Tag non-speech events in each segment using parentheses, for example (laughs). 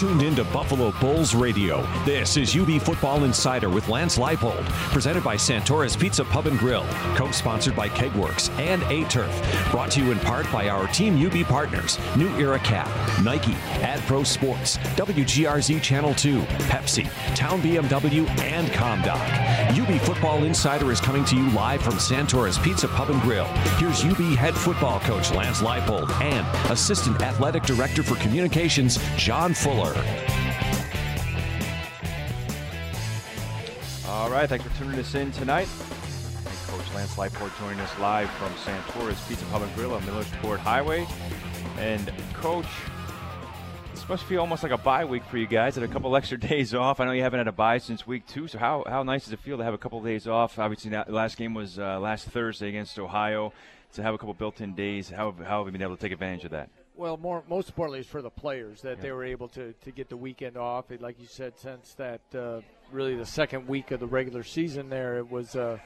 tuned into Buffalo Bulls Radio. This is UB Football Insider with Lance Leipold, presented by Santora's Pizza Pub and Grill, co-sponsored by Kegworks and A-Turf, brought to you in part by our Team UB partners, New Era Cap, Nike, AdPro Sports, WGRZ Channel 2, Pepsi, Town BMW, and ComDoc. UB Football Insider is coming to you live from Santora's Pizza Pub and Grill. Here's UB head football coach Lance Leipold and Assistant Athletic Director for Communications, John Fuller. All right, thanks for tuning us in tonight. Coach Lance Leipold joining us live from Santora's Pizza Pub and Grill on Millersport Highway. And Coach, this must feel almost like a bye week for you guys. Had a couple (laughs) extra days off. I know you haven't had a bye since week two. So how, how nice does it feel to have a couple of days off? Obviously, the last game was uh, last Thursday against Ohio. To have a couple built-in days, how, how have you been able to take advantage of that? Well, more most importantly, is for the players that yeah. they were able to, to get the weekend off. It, like you said, since that uh, really the second week of the regular season, there it was. Uh,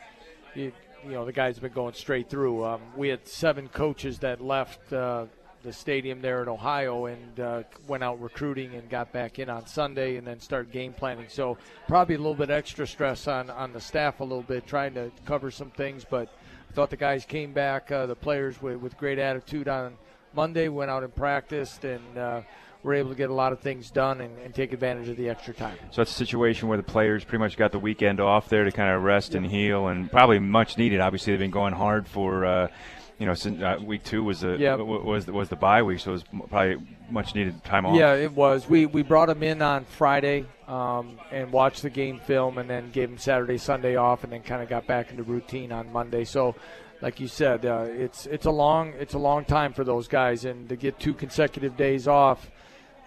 you, you know, the guys have been going straight through. Um, we had seven coaches that left uh, the stadium there in Ohio and uh, went out recruiting and got back in on Sunday and then started game planning. So probably a little bit extra stress on on the staff a little bit trying to cover some things, but. I thought the guys came back, uh, the players with, with great attitude on Monday, went out and practiced, and uh, were able to get a lot of things done and, and, take advantage of the extra time. So that's a situation where the players pretty much got the weekend off there to kind of rest yep. and heal, and probably much needed. Obviously, they've been going hard for. Uh, you know, since uh, week two was the yep. was was the bye week, so it was probably much needed time off. Yeah, it was. We we brought them in on Friday um, and watched the game film, and then gave them Saturday, Sunday off, and then kind of got back into routine on Monday. So like you said, uh, it's it's a long it's a long time for those guys, and to get two consecutive days off,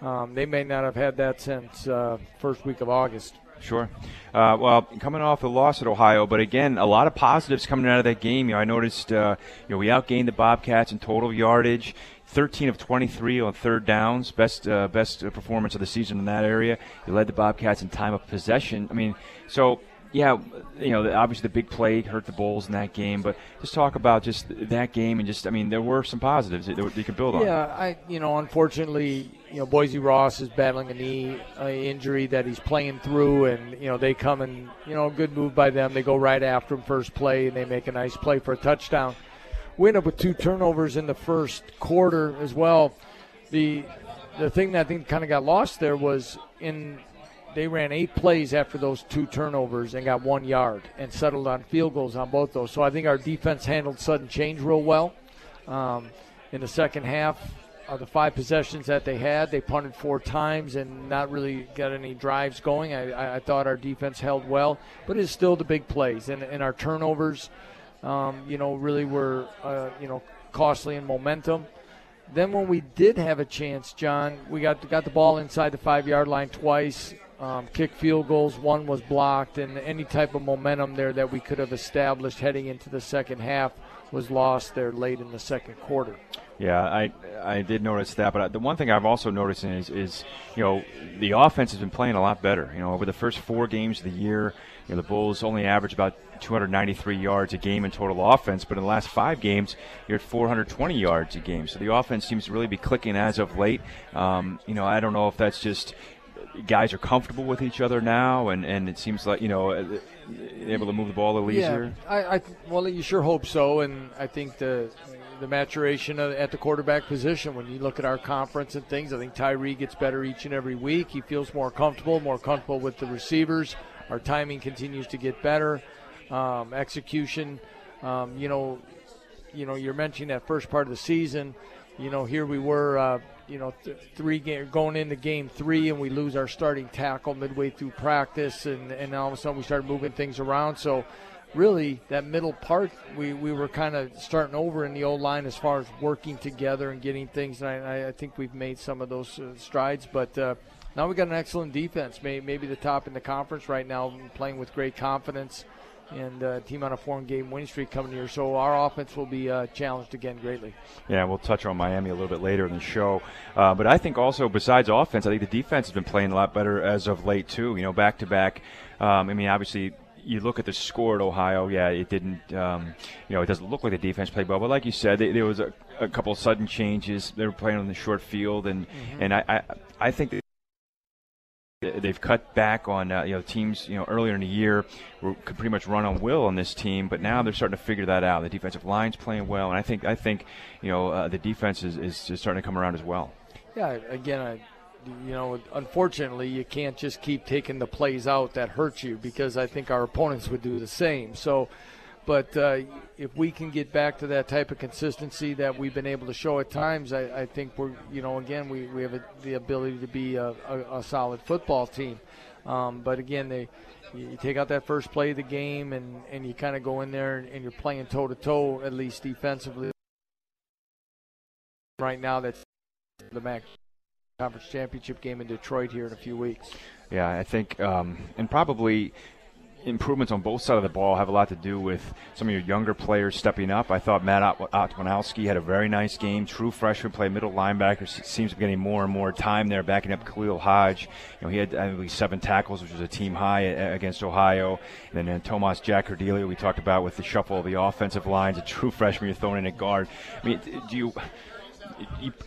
um, they may not have had that since uh, first week of August. Sure. Uh, well, coming off the loss at Ohio, but again, a lot of positives coming out of that game. You know, I noticed, uh, you know, we outgained the Bobcats in total yardage. 13 of 23 on third downs, best uh, best performance of the season in that area. You led the Bobcats in time of possession. I mean, so yeah, you know, obviously the big play hurt the Bulls in that game, but just talk about just that game and just, I mean, there were some positives that you could build on. Yeah, I, you know, unfortunately, you know, Boise Ross is battling a knee uh, injury that he's playing through, and you know they come and you know, good move by them. They go right after him first play, and they make a nice play for a touchdown. We end up with two turnovers in the first quarter as well. The the thing that I think kind of got lost there was in they ran eight plays after those two turnovers and got one yard and settled on field goals on both those. So I think our defense handled sudden change real well. Um, in the second half, of the five possessions that they had, they punted four times and not really got any drives going. I, I thought our defense held well, but it's still the big plays and, and our turnovers, um, you know, really were uh, you know costly in momentum. Then when we did have a chance, John, we got got the ball inside the five yard line twice um, kick field goals. One was blocked, and any type of momentum there that we could have established heading into the second half was lost there late in the second quarter. Yeah, I I did notice that, but the one thing I've also noticed is is you know the offense has been playing a lot better. You know, over the first four games of the year, you know the Bulls only averaged about 293 yards a game in total offense, but in the last five games, you're at 420 yards a game. So the offense seems to really be clicking as of late. Um, you know, I don't know if that's just guys are comfortable with each other now, and, and it seems like you know uh, able to move the ball a little easier. Yeah, I, I well, you sure hope so, and I think the the maturation at the quarterback position. When you look at our conference and things, I think Tyree gets better each and every week. He feels more comfortable, more comfortable with the receivers. Our timing continues to get better. Um, execution, um, you know, you know, you're mentioning that first part of the season. You know, here we were. Uh, you know, th- three game going into game three, and we lose our starting tackle midway through practice, and and all of a sudden we started moving things around. So, really, that middle part, we we were kind of starting over in the O line as far as working together and getting things. And I, I think we've made some of those uh, strides, but. Uh, now we've got an excellent defense, maybe the top in the conference right now, playing with great confidence and uh, team on a four game winning streak coming here. So our offense will be uh, challenged again greatly. Yeah, we'll touch on Miami a little bit later in the show. Uh, but I think also besides offense, I think the defense has been playing a lot better as of late too. You know, back to back. Um, I mean, obviously you look at the score at Ohio, yeah, it didn't, um, you know, it doesn't look like the defense played well. But like you said, they, there was a, a, couple of sudden changes. They were playing on the short field, and mm-hmm. and I, I, I think they've cut back on uh, you know teams you know earlier in the year were, could pretty much run on will on this team, but now they're starting to figure that out. The defensive line's playing well, and I think I think you know uh, the defense is, is, starting to come around as well. Yeah, again, I, you know, unfortunately, you can't just keep taking the plays out that hurt you because I think our opponents would do the same. So, but uh, if we can get back to that type of consistency that we've been able to show at times, I, I think we're, you know, again, we, we have a, the ability to be a, a, a solid football team. Um, but again, they, you take out that first play of the game and, and you kind of go in there and, and you're playing toe to toe, at least defensively. Right now, that's the MAC conference championship game in Detroit here in a few weeks. Yeah, I think, um, and probably improvements on both sides of the ball have a lot to do with some of your younger players stepping up. I thought Matt Otwanowski had a very nice game. True freshman play, middle linebacker, seems to be getting more and more time there, backing up Khalil Hodge. You know, he had I believe seven tackles, which was a team high uh, against Ohio. And then uh, Tomas Jack-Kurdyla, we talked about with the shuffle of the offensive lines, a true freshman you're throwing in a guard. I mean, do you,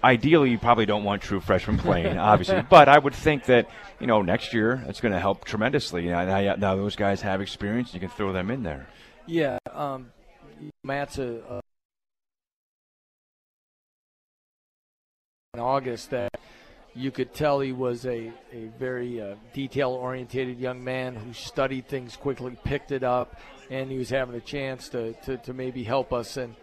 ideally, you probably don't want true freshmen playing, obviously. (laughs) but I would think that you know next year it's going to help tremendously. Now, now, those guys have experience; you can throw them in there. Yeah, um, Matt's a, a in August that you could tell he was a, a very uh, detail oriented young man who studied things quickly, picked it up, and he was having a chance to, to, to maybe help us. And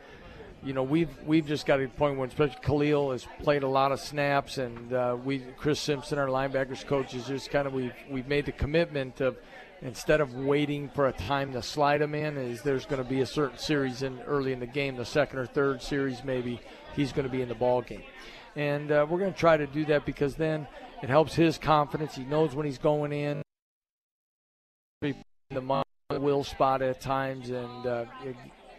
you know we've we've just got to the point where especially Khalil has played a lot of snaps and uh, we Chris Simpson our linebackers coach is just kind of we've we've made the commitment of instead of waiting for a time to slide him in is there's going to be a certain series in early in the game the second or third series maybe he's going to be in the ball game and uh, we're going to try to do that because then it helps his confidence. He knows when he's going in. The will spot at times and uh,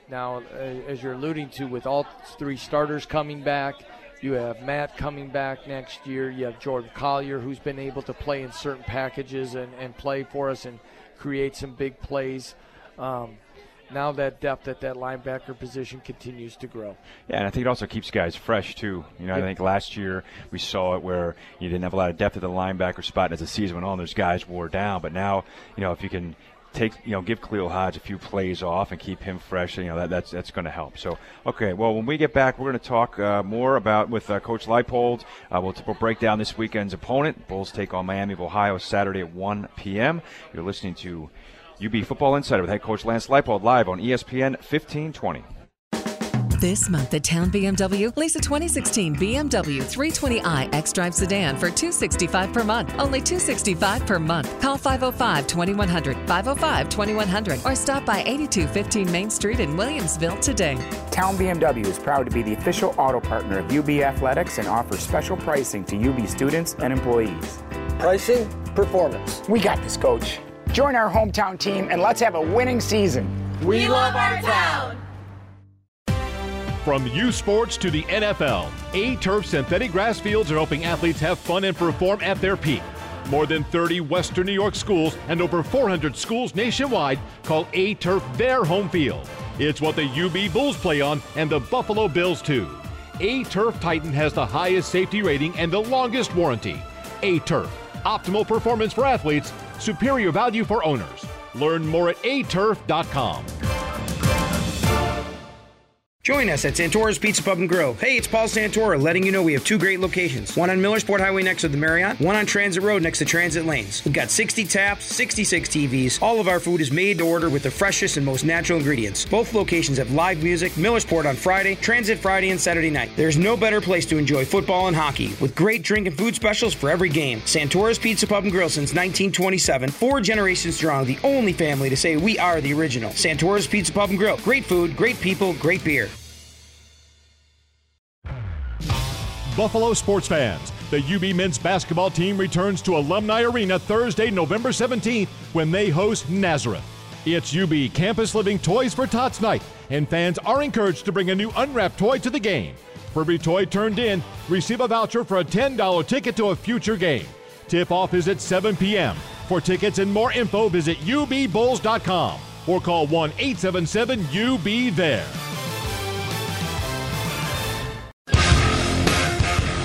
now, as you're alluding to, with all three starters coming back, you have Matt coming back next year. You have Jordan Collier, who's been able to play in certain packages and, and play for us and create some big plays. Um, now that depth at that linebacker position continues to grow. Yeah, and I think it also keeps guys fresh too. You know. I think last year we saw it where you didn't have a lot of depth at the linebacker spot, and as the season went on, those guys wore down. But now, you know, if you can take you know give Khalil Hodge a few plays off and keep him fresh. You know that, that's that's going to help. So okay, well when we get back, we're going to talk uh, more about with uh, Coach Leipold. Uh, we'll, we'll break down this weekend's opponent. Bulls take on Miami of Ohio Saturday at 1 p.m. You're listening to UB Football Insider with head coach Lance Leipold live on ESPN 1520. This month at Town BMW, lease a 2016 BMW 320i xDrive sedan for 265 per month. Only 265 per month. Call 505-2100, 505-2100, or stop by 8215 Main Street in Williamsville today. Town BMW is proud to be the official auto partner of UB Athletics and offers special pricing to UB students and employees. Pricing, performance. We got this, coach. Join our hometown team and let's have a winning season. We love our town. From U Sports to the NFL, A Turf synthetic grass fields are helping athletes have fun and perform at their peak. More than 30 Western New York schools and over 400 schools nationwide call A Turf their home field. It's what the UB Bulls play on and the Buffalo Bills too. A Turf Titan has the highest safety rating and the longest warranty. A Turf, optimal performance for athletes, superior value for owners. Learn more at aturf.com. Join us at Santora's Pizza Pub and Grill. Hey, it's Paul Santora letting you know we have two great locations. One on Millersport Highway next to the Marriott, one on Transit Road next to Transit Lanes. We've got 60 taps, 66 TVs. All of our food is made to order with the freshest and most natural ingredients. Both locations have live music, Millersport on Friday, Transit Friday and Saturday night. There's no better place to enjoy football and hockey with great drink and food specials for every game. Santora's Pizza Pub and Grill since 1927, four generations strong, the only family to say we are the original. Santora's Pizza Pub and Grill. Great food, great people, great beer. Buffalo sports fans. The UB men's basketball team returns to Alumni Arena Thursday, November 17th when they host Nazareth. It's UB Campus Living Toys for Tots Night, and fans are encouraged to bring a new unwrapped toy to the game. For every toy turned in, receive a voucher for a $10 ticket to a future game. Tip off is at 7 p.m. For tickets and more info, visit ubbulls.com or call 1 877 UB there.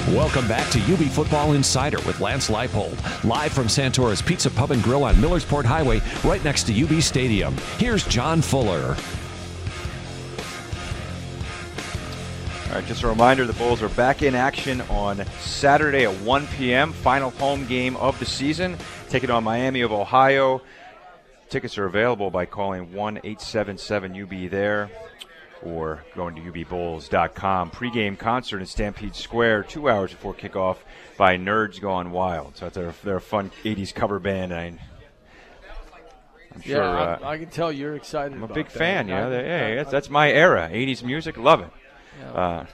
Welcome back to UB Football Insider with Lance Leipold, live from Santora's Pizza Pub and Grill on Millersport Highway, right next to UB Stadium. Here's John Fuller. All right, just a reminder the Bulls are back in action on Saturday at 1 p.m., final home game of the season, taking it on Miami of Ohio. Tickets are available by calling 1 877 UB there or going to ubbulls.com. Pre-game concert in Stampede Square two hours before kickoff by Nerds Gone Wild. So they're, they're a fun 80s cover band. I, am yeah, sure. Uh, I, I, can tell you're excited. I'm a big that. fan. You know, hey, I, that's, that's my era. 80s music, love it. Yeah. Uh,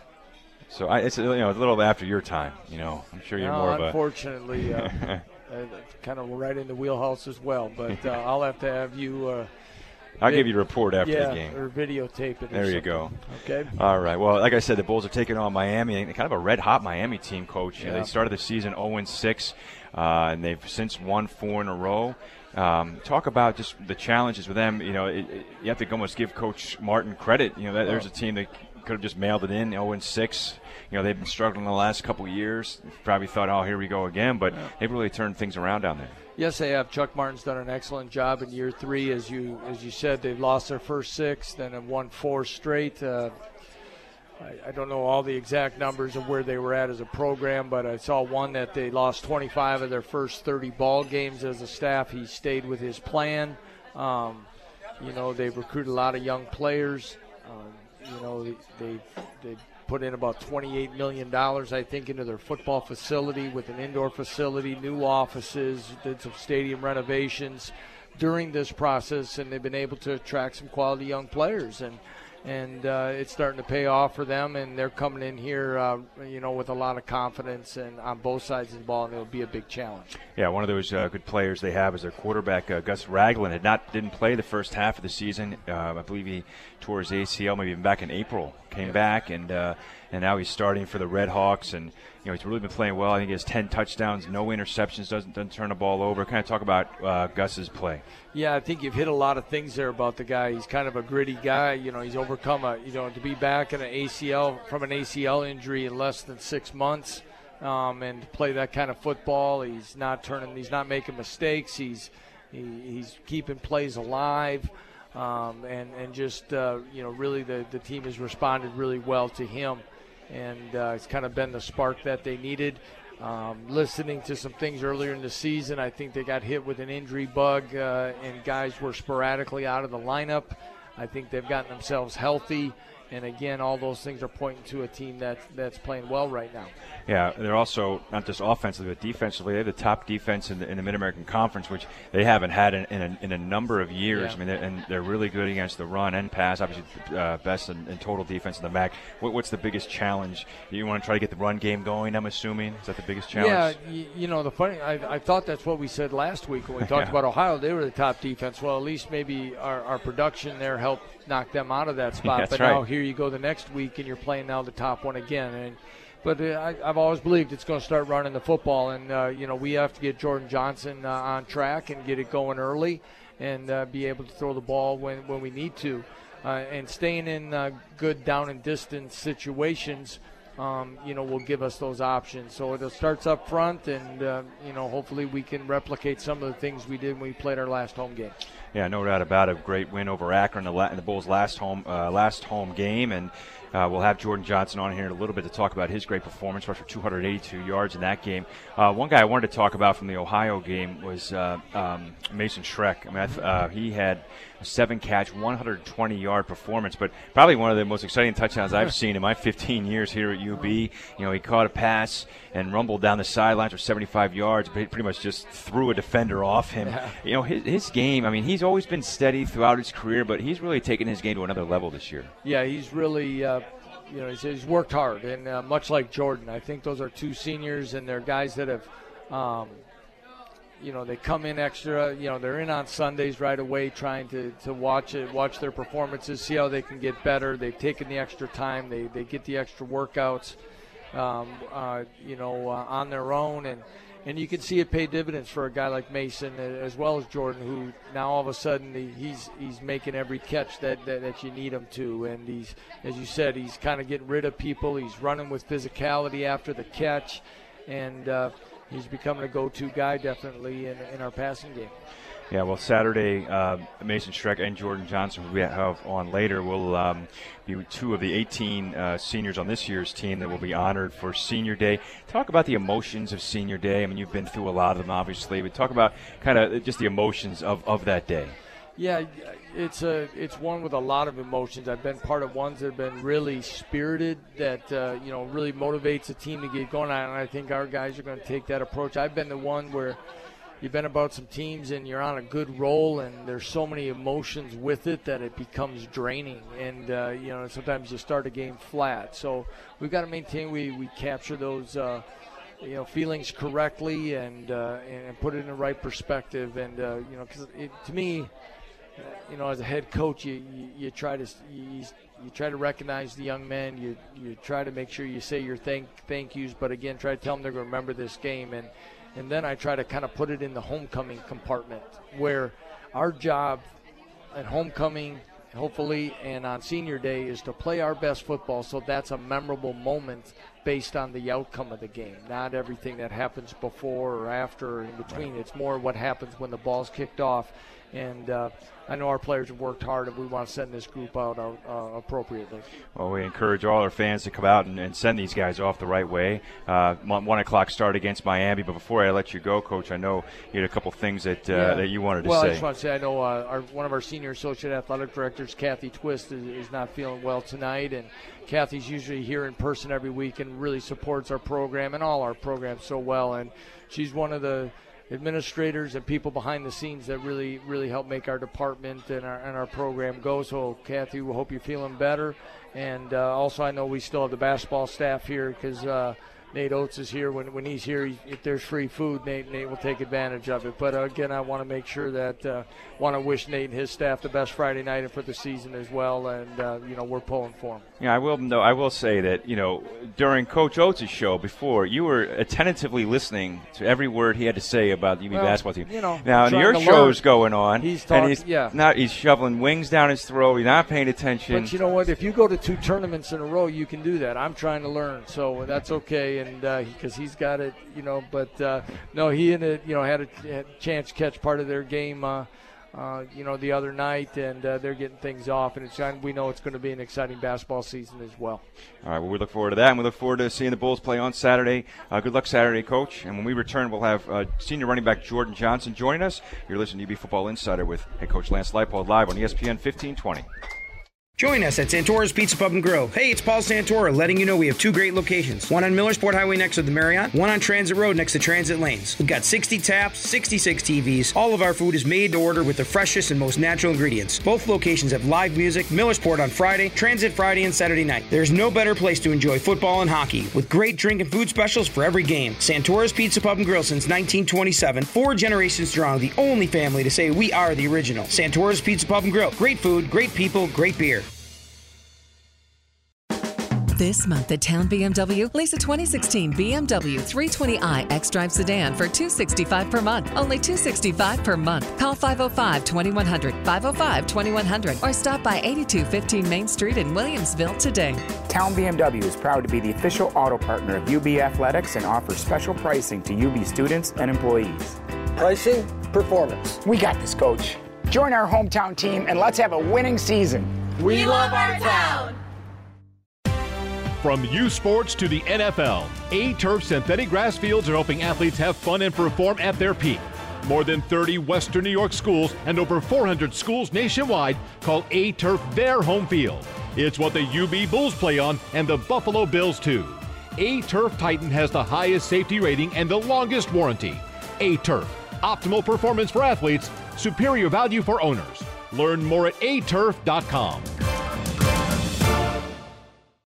so I, it's you know a little after your time. You know, I'm sure you're no, more of a. unfortunately, uh, (laughs) kind of right in the wheelhouse as well. But uh, I'll have to have you. I'll give you a report after yeah, the game. or videotape it. There you go. Okay. All right. Well, like I said, the Bulls are taking on Miami, kind of a red hot Miami team. Coach, yeah. they started the season 0 6, uh, and they've since won four in a row. Um, talk about just the challenges with them. You know, it, it, you have to almost give Coach Martin credit. You know, that, there's a team that could have just mailed it in 0 6. You know, they've been struggling the last couple of years. Probably thought, oh, here we go again, but yeah. they've really turned things around down there. Yes, they have. Chuck Martin's done an excellent job in year three, as you as you said. They've lost their first six, then have won four straight. Uh, I, I, don't know all the exact numbers of where they were at as a program, but I saw one that they lost 25 of their first 30 ball games as a staff. He stayed with his plan. Um, you know, they've recruited a lot of young players. Um, you know, they they, put in about $28 million, I think, into their football facility with an indoor facility, new offices, did some stadium renovations during this process, and they've been able to attract some quality young players. And and uh, it's starting to pay off for them, and they're coming in here, uh, you know, with a lot of confidence and on both sides of the ball, and it'll be a big challenge. Yeah, one of those uh, good players they have is their quarterback uh, Gus Ragland. Had not didn't play the first half of the season. Uh, I believe he tore his ACL, maybe even back in April. Came yeah. back and uh, and now he's starting for the Red Hawks, and you know he's really been playing well. I think he has 10 touchdowns, no interceptions, doesn't doesn't turn the ball over. Kind of talk about uh, Gus's play. Yeah, I think you've hit a lot of things there about the guy. He's kind of a gritty guy. You know, he's overcome a you know to be back in an ACL from an ACL injury in less than six months, um, and play that kind of football. He's not turning. He's not making mistakes. He's he, he's keeping plays alive. Um, and and just uh, you know really the the team has responded really well to him and uh, it's kind of been the spark that they needed. Um, listening to some things earlier in the season, I think they got hit with an injury bug, uh, and guys were sporadically out of the lineup. I think they've gotten themselves healthy, and again, all those things are pointing to a team that that's playing well right now. Yeah, they're also not just offensively but defensively. They're the top defense in the, in the Mid American Conference, which they haven't had in, in, a, in a number of years. Yeah. I mean, they're, and they're really good against the run and pass. Obviously, uh, best in, in, total defense in the MAC. What, what's the biggest challenge? You want to try to get the run game going? I'm assuming is that the biggest challenge? Yeah, you, you know the funny. I, I, thought that's what we said last week when we talked (laughs) yeah. about Ohio. They were the top defense. Well, at least maybe our, our production there helped knock them out of that spot. Yeah, but right. now here you go the next week and you're playing now the top one again. And but uh, I, have always believed it's going to start running the football, and uh, you know we have to get Jordan Johnson uh, on track and get it going early, and uh, be able to throw the ball when when we need to, uh, and staying in uh, good down and distance situations. Um, you know, will give us those options. So it starts up front, and you know, hopefully we can replicate some of the things we did when we played our last home game. Yeah, no doubt about it. Great win over Akron the, Bulls' last home last home game, and uh, we'll have Jordan Johnson on here in a little bit to talk about his great performance, rushed for 282 yards in that game. Uh, one guy I wanted to talk about from the Ohio game was uh, um, Mason Schreck. I mean, uh, he had a seven catch, 120 yard performance, but probably one of the most exciting touchdowns I've (laughs) seen in my 15 years here at UB. You know, he caught a pass and rumbled down the sidelines for 75 yards, but he pretty much just threw a defender off him. Yeah. You know, his, his game, I mean, he's always been steady throughout his career, but he's really taken his game to another level this year. Yeah, he's really. Uh, you know, he's, he's, worked hard, and uh, much like Jordan, I think those are two seniors, and they're guys that have, um, you know, they come in extra. You know, they're in on Sundays right away, trying to, to watch it, watch their performances, see how they can get better. They've taken the extra time, they they get the extra workouts, um, uh, you know, uh, on their own, and and you can see it pay dividends for a guy like Mason as well as Jordan, who now all of a sudden he's he's making every catch that, that, that you need him to, and he's as you said he's kind of getting rid of people. He's running with physicality after the catch, and uh, he's becoming a go-to guy definitely in, in our passing game. Yeah, well, Saturday, uh, Mason Schreck and Jordan Johnson, who we have on later, will um, be two of the 18 uh, seniors on this year's team that will be honored for Senior Day. Talk about the emotions of Senior Day. I mean, you've been through a lot of them, obviously, but talk about kind of just the emotions of, of that day. Yeah, it's a it's one with a lot of emotions. I've been part of ones that have been really spirited, that uh, you know really motivates a team to get going. And I think our guys are going to take that approach. I've been the one where you've been about some teams and you're on a good roll and there's so many emotions with it that it becomes draining and uh, you know sometimes you start a game flat so we've got to maintain we, we capture those uh, you know feelings correctly and uh, and put it in the right perspective and uh, you know because to me you know as a head coach you, you, you try to you, you try to recognize the young men you you try to make sure you say your thank thank yous but again try to tell them they're going to remember this game and and then I try to kind of put it in the homecoming compartment where our job at homecoming, hopefully, and on senior day is to play our best football so that's a memorable moment based on the outcome of the game, not everything that happens before or after or in between. It's more what happens when the ball's kicked off. And uh, I know our players have worked hard, and we want to send this group out uh, appropriately. Well, we encourage all our fans to come out and, and send these guys off the right way. Uh, one o'clock start against Miami. But before I let you go, Coach, I know you had a couple things that uh, yeah. that you wanted to well, say. Well, I just want to say I know uh, our, one of our senior associate athletic directors, Kathy Twist, is, is not feeling well tonight, and Kathy's usually here in person every week and really supports our program and all our programs so well. And she's one of the administrators and people behind the scenes that really really help make our department and our and our program go. So Kathy, we hope you're feeling better. And uh, also, I know we still have the basketball staff here because. Uh, Nate Oates is here. When, when he's here, if there's free food, Nate Nate will take advantage of it. But uh, again, I want to make sure that uh, want to wish Nate and his staff the best Friday night and for the season as well. And uh, you know we're pulling for Yeah, I will. No, I will say that you know during Coach Oates' show before, you were attentively listening to every word he had to say about the UB well, basketball team. You know, now your show's going on. He's talking. He's yeah. Not. He's shoveling wings down his throat. He's not paying attention. But you know what? If you go to two tournaments in a row, you can do that. I'm trying to learn, so that's okay. And because uh, he's got it, you know. But uh, no, he and it, you know, had a, had a chance to catch part of their game. Uh, uh, you know, the other night, and uh, they're getting things off, and it's we know it's going to be an exciting basketball season as well. All right, well, we look forward to that, and we look forward to seeing the Bulls play on Saturday. Uh, good luck Saturday, Coach. And when we return, we'll have uh, senior running back Jordan Johnson joining us. You're listening to UB Football Insider with head coach Lance Leipold live on ESPN 1520. Join us at Santora's Pizza Pub and Grill. Hey, it's Paul Santora letting you know we have two great locations. One on Millersport Highway next to the Marriott, one on Transit Road next to Transit Lanes. We've got 60 taps, 66 TVs. All of our food is made to order with the freshest and most natural ingredients. Both locations have live music, Millersport on Friday, Transit Friday and Saturday night. There's no better place to enjoy football and hockey with great drink and food specials for every game. Santora's Pizza Pub and Grill since 1927, four generations strong, the only family to say we are the original. Santora's Pizza Pub and Grill. Great food, great people, great beer. This month at Town BMW, lease a 2016 BMW 320i xDrive sedan for 265 per month. Only 265 per month. Call 505-2100, 505-2100, or stop by 8215 Main Street in Williamsville today. Town BMW is proud to be the official auto partner of UB Athletics and offers special pricing to UB students and employees. Pricing, performance. We got this, coach. Join our hometown team and let's have a winning season. We love our town. From U Sports to the NFL, A Turf synthetic grass fields are helping athletes have fun and perform at their peak. More than 30 Western New York schools and over 400 schools nationwide call A Turf their home field. It's what the UB Bulls play on and the Buffalo Bills too. A Turf Titan has the highest safety rating and the longest warranty. A Turf, optimal performance for athletes, superior value for owners. Learn more at aturf.com.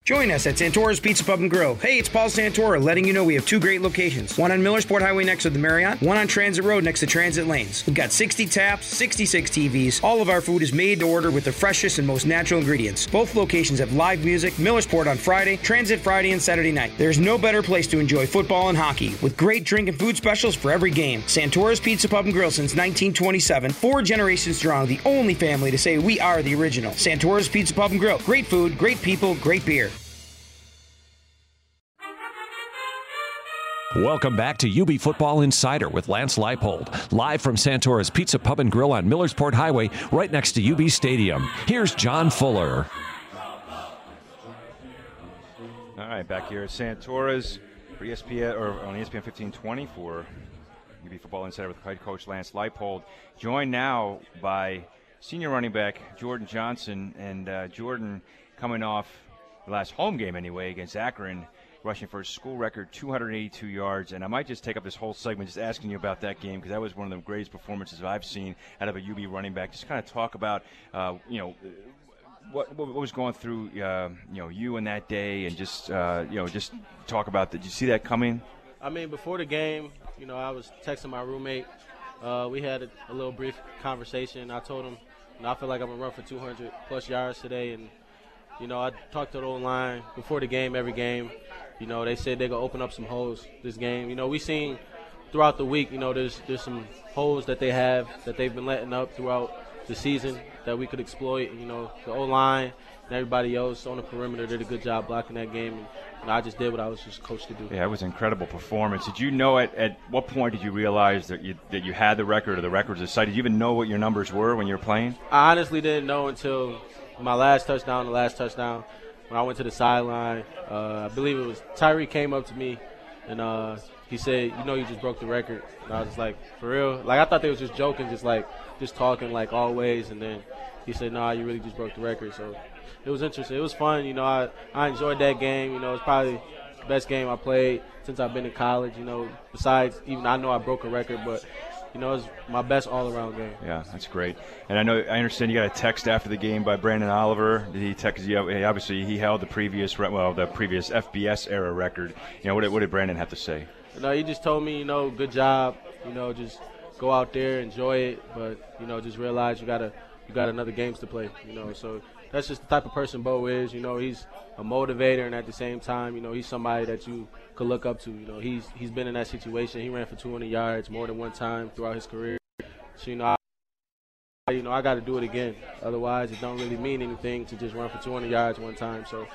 Join us at Santora's Pizza Pub and Grill. Hey, it's Paul Santora letting you know we have two great locations. One on Millersport Highway next to the Marriott, one on Transit Road next to Transit Lanes. We've got 60 taps, 66 TVs. All of our food is made to order with the freshest and most natural ingredients. Both locations have live music, Millersport on Friday, Transit Friday and Saturday night. There's no better place to enjoy football and hockey with great drink and food specials for every game. Santora's Pizza Pub and Grill since 1927. Four generations strong, the only family to say we are the original. Santora's Pizza Pub and Grill. Great food, great people, great beer. Welcome back to UB Football Insider with Lance Leipold, live from Santora's Pizza Pub and Grill on Millersport Highway, right next to UB Stadium. Here's John Fuller. All right, back here at Santora's for ESPN or on ESPN 1520 for UB Football Insider with head coach Lance Leipold, joined now by senior running back Jordan Johnson, and uh, Jordan coming off the last home game anyway against Akron rushing for a school record 282 yards. And I might just take up this whole segment just asking you about that game because that was one of the greatest performances I've seen out of a UB running back. Just kind of talk about, uh, you know, what, what, was going through, uh, you know, you in that day, and just, uh, you know, just talk about. Did you see that coming? I mean, before the game, you know, I was texting my roommate. Uh, we had a, a, little brief conversation. I told him, you know, I feel like I'm gonna run for 200 plus yards today, and you know, I talked to the O line before the game, every game. You know, they said they're gonna open up some holes this game. You know, we seen throughout the week. You know, there's there's some holes that they have that they've been letting up throughout the season that we could exploit. You know, the O line and everybody else on the perimeter did a good job blocking that game. And, you know, I just did what I was just coached to do. Yeah, it was an incredible performance. Did you know at, at what point did you realize that you that you had the record or the records decided? Did you even know what your numbers were when you were playing? I honestly didn't know until my last touchdown, the last touchdown when I went to the sideline, uh, I believe it was Tyree came up to me and uh, he said, "You know, you just broke the record." And I was like, "For real?" Like I thought they was just joking, just like just talking like always. And then he said, "Nah, you really just broke the record." So it was interesting. It was fun. You know, I I enjoyed that game. You know, it's probably the best game I played since I've been in college. You know, besides even I know I broke a record, but you know, it was my best all-around game. Yeah, that's great. And I know I understand you got a text after the game by Branden Oliver. Did he text you? Obviously, he held the previous well, the previous FBS era record. You know, what did, what did Branden have to say? You No, he just told me, you know, good job. You know, just go out there, enjoy it, but you know, just realize you gotta you got another games to play. You know, so that's just the type of person Bo is. You know, he's a motivator, and at the same time, you know, he's somebody that you could look up to. You know, he's he's been in that situation. He ran for 200 yards more than one time throughout his career. So you know, I, you know, I got to do it again. Otherwise, it don't really mean anything to just run for 200 yards one time. So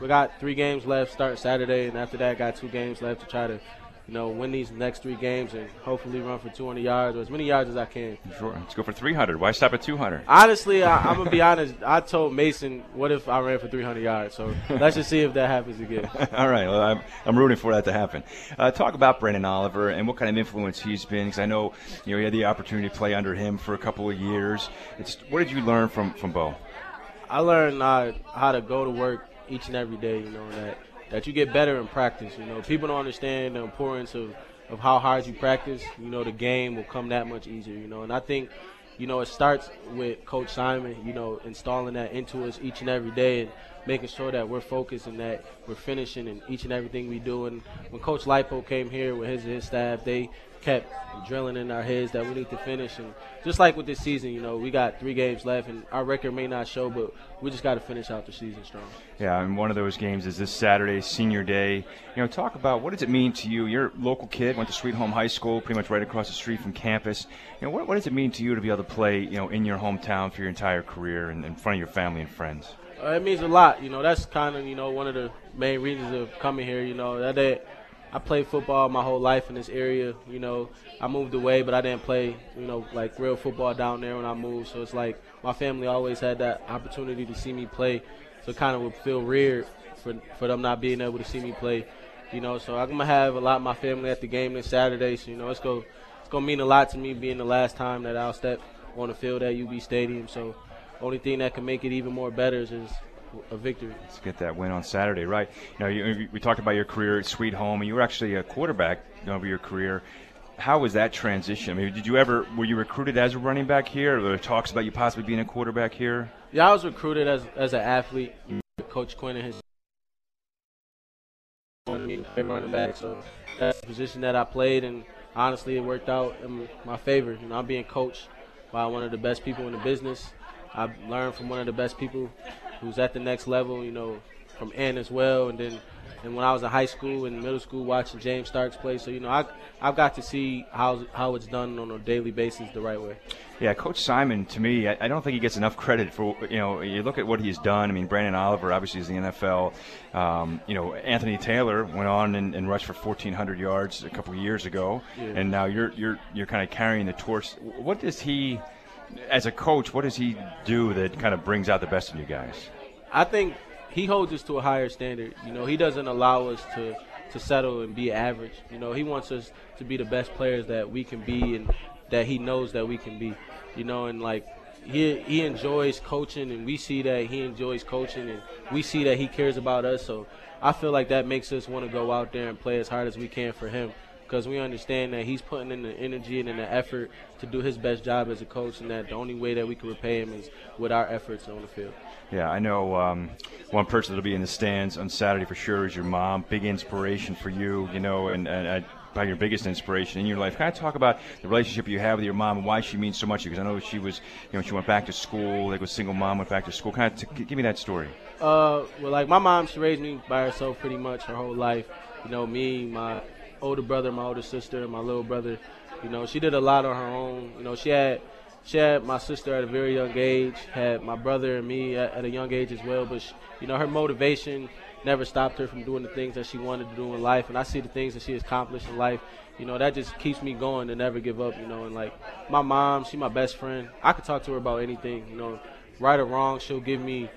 we got three games left. Start Saturday, and after that, got two games left to try to you know, win these next three games and hopefully run for 200 yards or as many yards as I can. Sure. Let's go for 300. Why stop at 200? Honestly, I, am gonna be (laughs) honest. I told Mason, "What if I ran for 300 yards?" So let's just see if that happens again. (laughs) All right. Well, I'm, I'm rooting for that to happen. Uh, talk about Branden Oliver and what kind of influence he's been, because I know you know you had the opportunity to play under him for a couple of years. It's what did you learn from from Bo? I learned uh, how to go to work each and every day. You know that that you get better in practice. You know, people don't understand the importance of, of how hard you practice. You know, the game will come that much easier. You know, and I think, you know, it starts with Coach Simon. You know, installing that into us each and every day and making sure that we're focused and that we're finishing in each and everything we do. And when Coach Leipold came here with his his staff, they kept drilling in our heads that we need to finish. And just like with this season, you know, we got three games left, and our record may not show, but we just got to finish out the season strong. Yeah, and one of those games is this Saturday, Senior Day. You know, talk about what does it mean to you? You're a local kid, went to Sweet Home High School, pretty much right across the street from campus. You know, what, what does it mean to you to be able to play, you know, in your hometown for your entire career and in front of your family and friends? Uh, it means a lot. You know, that's kind of you know one of the main reasons of coming here. You know that they, I played football my whole life in this area. You know, I moved away, but I didn't play, you know, like real football down there when I moved. So it's like my family always had that opportunity to see me play. So it kind of would feel weird for for them not being able to see me play. You know, so I'm gonna have a lot of my family at the game this Saturday. So you know, it's go it's gonna mean a lot to me being the last time that I'll step on the field at UB Stadium. So only thing that can make it even more better is a victory. Let's get that win on Saturday, right? You know, you, we talked about your career at Sweet Home. And you were actually a quarterback over your career. How was that transition? I mean, did you ever were you recruited as a running back here? Or there talks about you possibly being a quarterback here? Yeah, I was recruited as as an athlete. Coach Quinn and his me to play running back. So that's the position that I played, and honestly, it worked out in my favor. You know, I'm being coached by one of the best people in the business. I've learned from one of the best people who's at the next level. You know, from Ann as well, and then and when I was in high school and middle school, watching James Starks play. So you know, I I've got to see how how it's done on a daily basis the right way. Yeah, Coach Simon, to me, I, I, don't think he gets enough credit for, you know, you look at what he's done. I mean, Branden Oliver obviously is the NFL. Um, you know, Anthony Taylor went on and, and, rushed for 1,400 yards a couple of years ago, yeah. and now you're, you're, you're kind of carrying the torch. What does he, as a coach, what does he do that kind of brings out the best in you guys? I think he holds us to a higher standard. You know, he doesn't allow us to to settle and be average. You know, he wants us to be the best players that we can be and that he knows that we can be. You know, and like he he enjoys coaching and we see that he enjoys coaching and we see that he cares about us. So I feel like that makes us want to go out there and play as hard as we can for him because we understand that he's putting in the energy and in the effort to do his best job as a coach, and that the only way that we can repay him is with our efforts on the field. Yeah, I know um, one person that'll be in the stands on Saturday for sure is your mom. Big inspiration for you, you know, and, and uh, probably your biggest inspiration in your life. Kind of talk about the relationship you have with your mom and why she means so much to you. Because I know she was, you know, she went back to school. Like a single mom went back to school. Kind of t- give me that story. Uh, well, like my mom, she raised me by herself pretty much her whole life. You know, me, my older brother, my older sister, and my little brother. You know, she did a lot on her own. You know, she had she had my sister at a very young age, had my brother and me at, at a young age as well. But she, you know, her motivation never stopped her from doing the things that she wanted to do in life. And I see the things that she accomplished in life. You know, that just keeps me going to never give up. You know, and like my mom, she my best friend. I could talk to her about anything. You know, right or wrong, she'll give me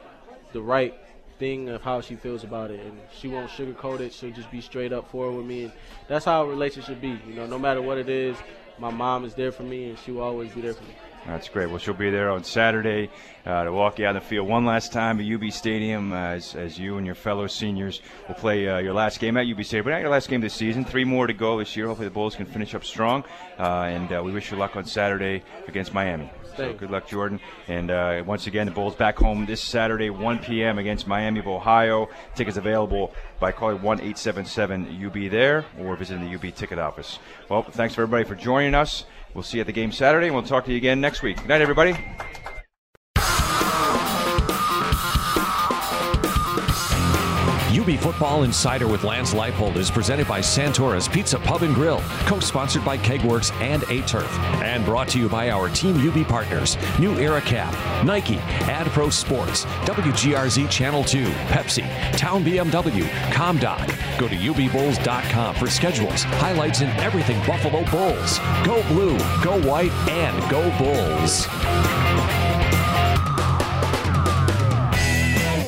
the right thing of how she feels about it, and she won't sugarcoat it. She'll just be straight up forward with me, and that's how a relationship should be. You know, no matter what it is, my mom is there for me, and she will always be there for me. That's great. Well, she'll be there on Saturday uh, to walk you out on the field one last time at UB Stadium uh, as, as you and your fellow seniors will play uh, your last game at UB Stadium, but not your last game this season. Three more to go this year. Hopefully, the Bulls can finish up strong, uh, and uh, we wish you luck on Saturday against Miami. So good luck, Jordan. And uh, once again, the Bulls back home this Saturday, 1 p.m. against Miami of Ohio. Tickets available by calling 1 877 UB there or visiting the UB ticket office. Well, thanks for everybody for joining us. We'll see you at the game Saturday, and we'll talk to you again next week. Good night, everybody. UB Football Insider with Lance Leipold is presented by Santora's Pizza Pub and Grill, co-sponsored by Kegworks and A-Turf, and brought to you by our Team UB partners, New Era Cap, Nike, AdPro Sports, WGRZ Channel 2, Pepsi, Town BMW, ComDoc. Go to ubbulls.com for schedules, highlights, and everything Buffalo Bulls. Go blue, go white, and go Bulls.